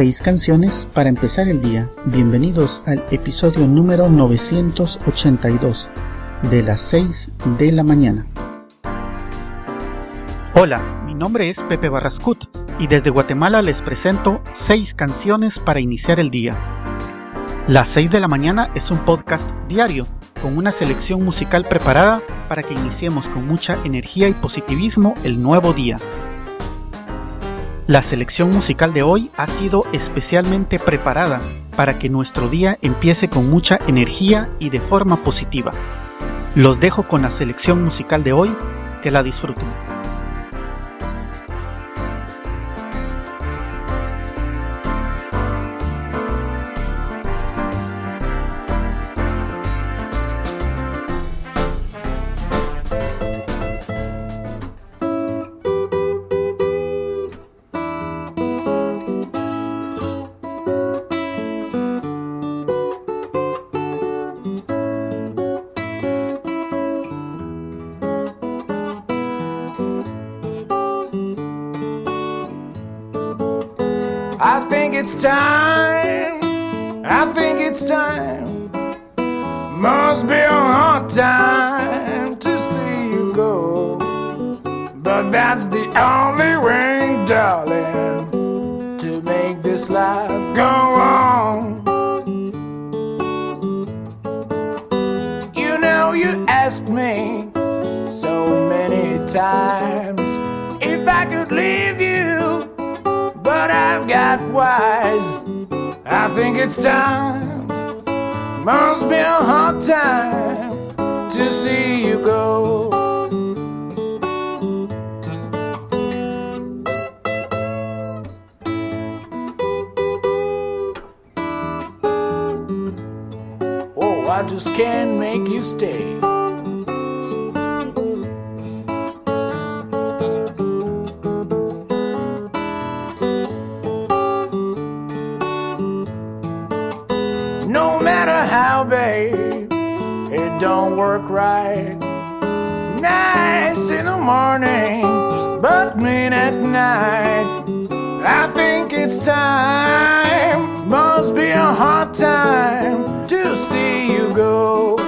Seis canciones para empezar el día. Bienvenidos al episodio número 982 de las 6 de la mañana. Hola, mi nombre es Pepe Barrascut y desde Guatemala les presento seis canciones para iniciar el día. Las 6 de la mañana es un podcast diario con una selección musical preparada para que iniciemos con mucha energía y positivismo el nuevo día. La selección musical de hoy ha sido especialmente preparada para que nuestro día empiece con mucha energía y de forma positiva. Los dejo con la selección musical de hoy, que la disfruten. I think it's time. I think it's time. Must be a hard time to see you go. But that's the only way, darling, to make this life go on. You know, you asked me so many times if I could leave you but I've got wise. I think it's time. Must be a hard time to see you go. Oh, I just can't make you stay. Morning, but mean at night. I think it's time, must be a hard time to see you go.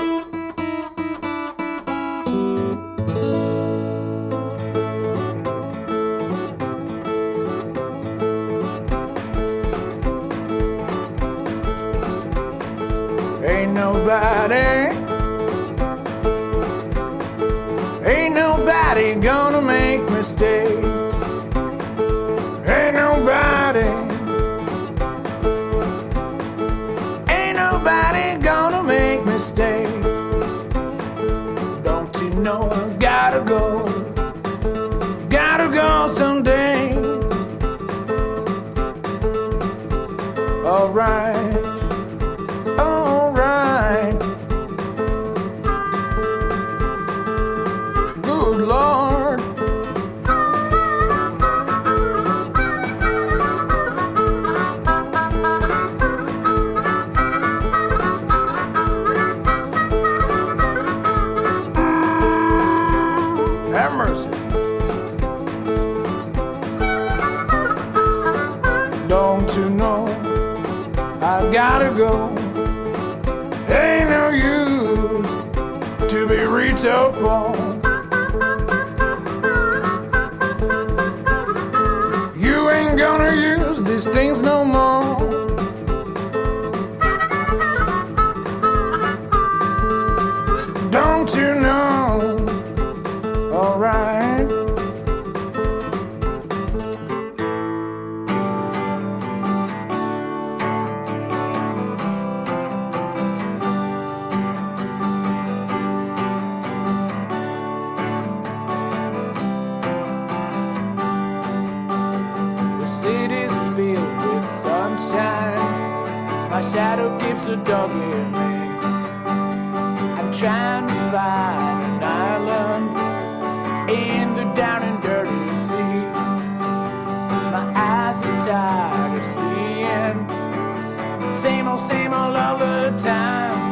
Lord. Have mercy. Don't you know I gotta go? Ain't no use to be upon. You things no more. Keeps a dog in me. I'm trying to find an island in the down and dirty sea. My eyes are tired of seeing same old, same old all the time.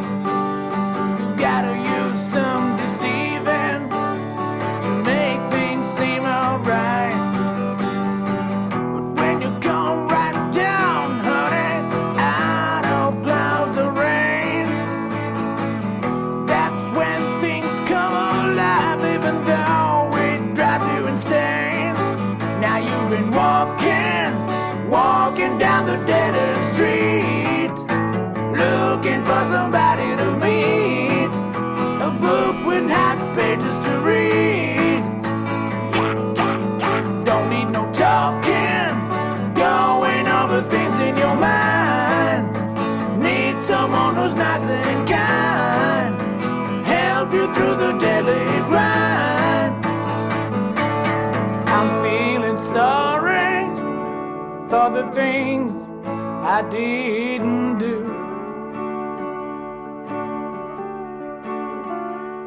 Things I didn't do.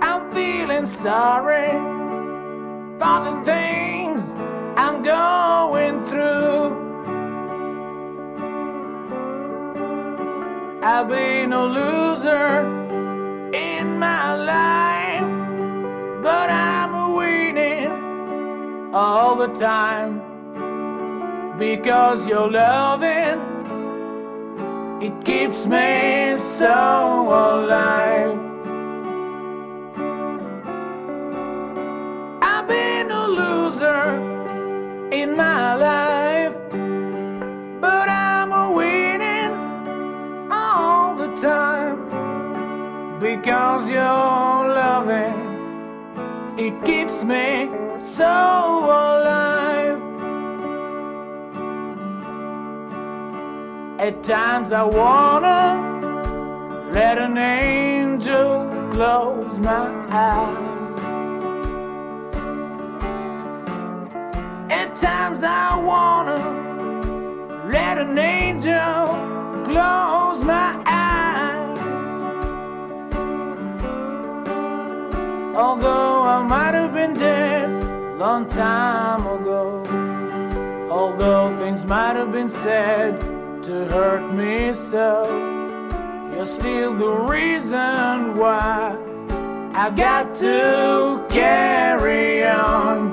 I'm feeling sorry for the things I'm going through. I've been a loser in my life, but I'm winning all the time because you're loving. It keeps me so alive. I've been a loser in my life, but I'm a winning all the time because you're loving. It keeps me so alive. At times I wanna let an angel close my eyes. At times I wanna let an angel close my eyes. Although I might have been dead long time ago. Although things might have been said to hurt me so, you're still the reason why I got to carry on.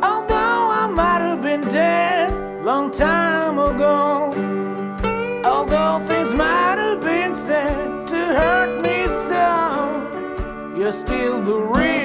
Although I might have been dead long time ago, although things might have been said to hurt me so, you're still the reason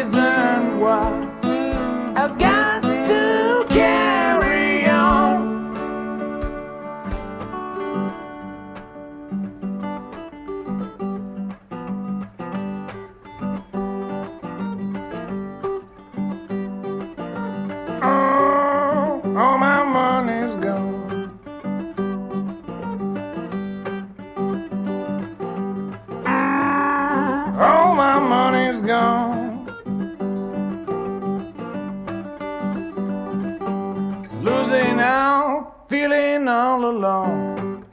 money's gone. Losing out, feeling all alone.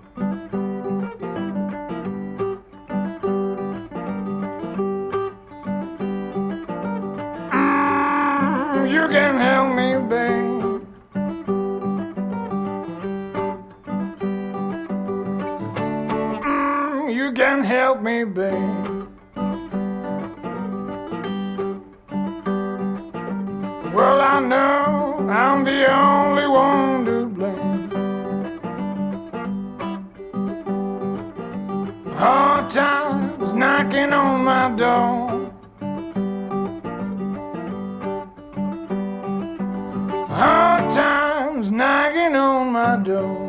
Mm, You can help me, babe. Mm, You can help me, babe. Knocking on my door. Hard times knocking on my door.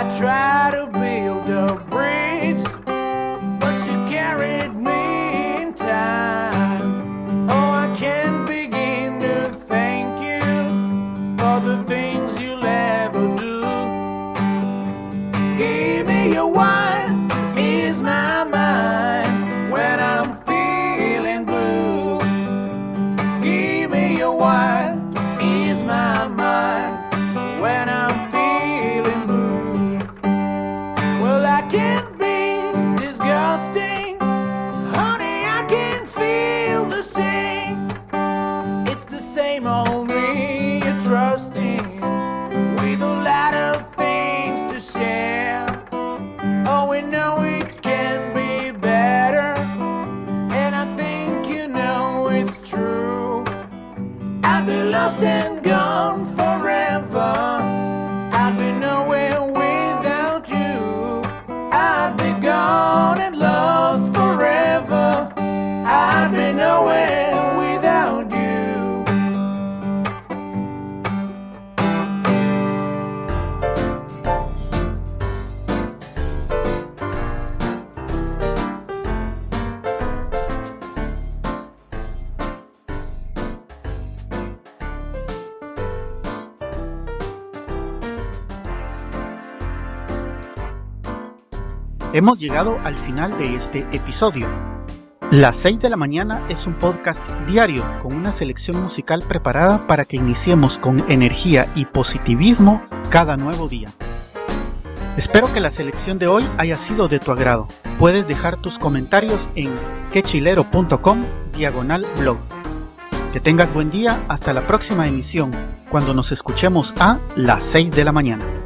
I try to build a Hemos llegado al final de este episodio. Las 6 de la mañana es un podcast diario con una selección musical preparada para que iniciemos con energía y positivismo cada nuevo día. Espero que la selección de hoy haya sido de tu agrado. Puedes dejar tus comentarios en quechilero.com diagonal blog. Que tengas buen día hasta la próxima emisión, cuando nos escuchemos a las 6 de la mañana.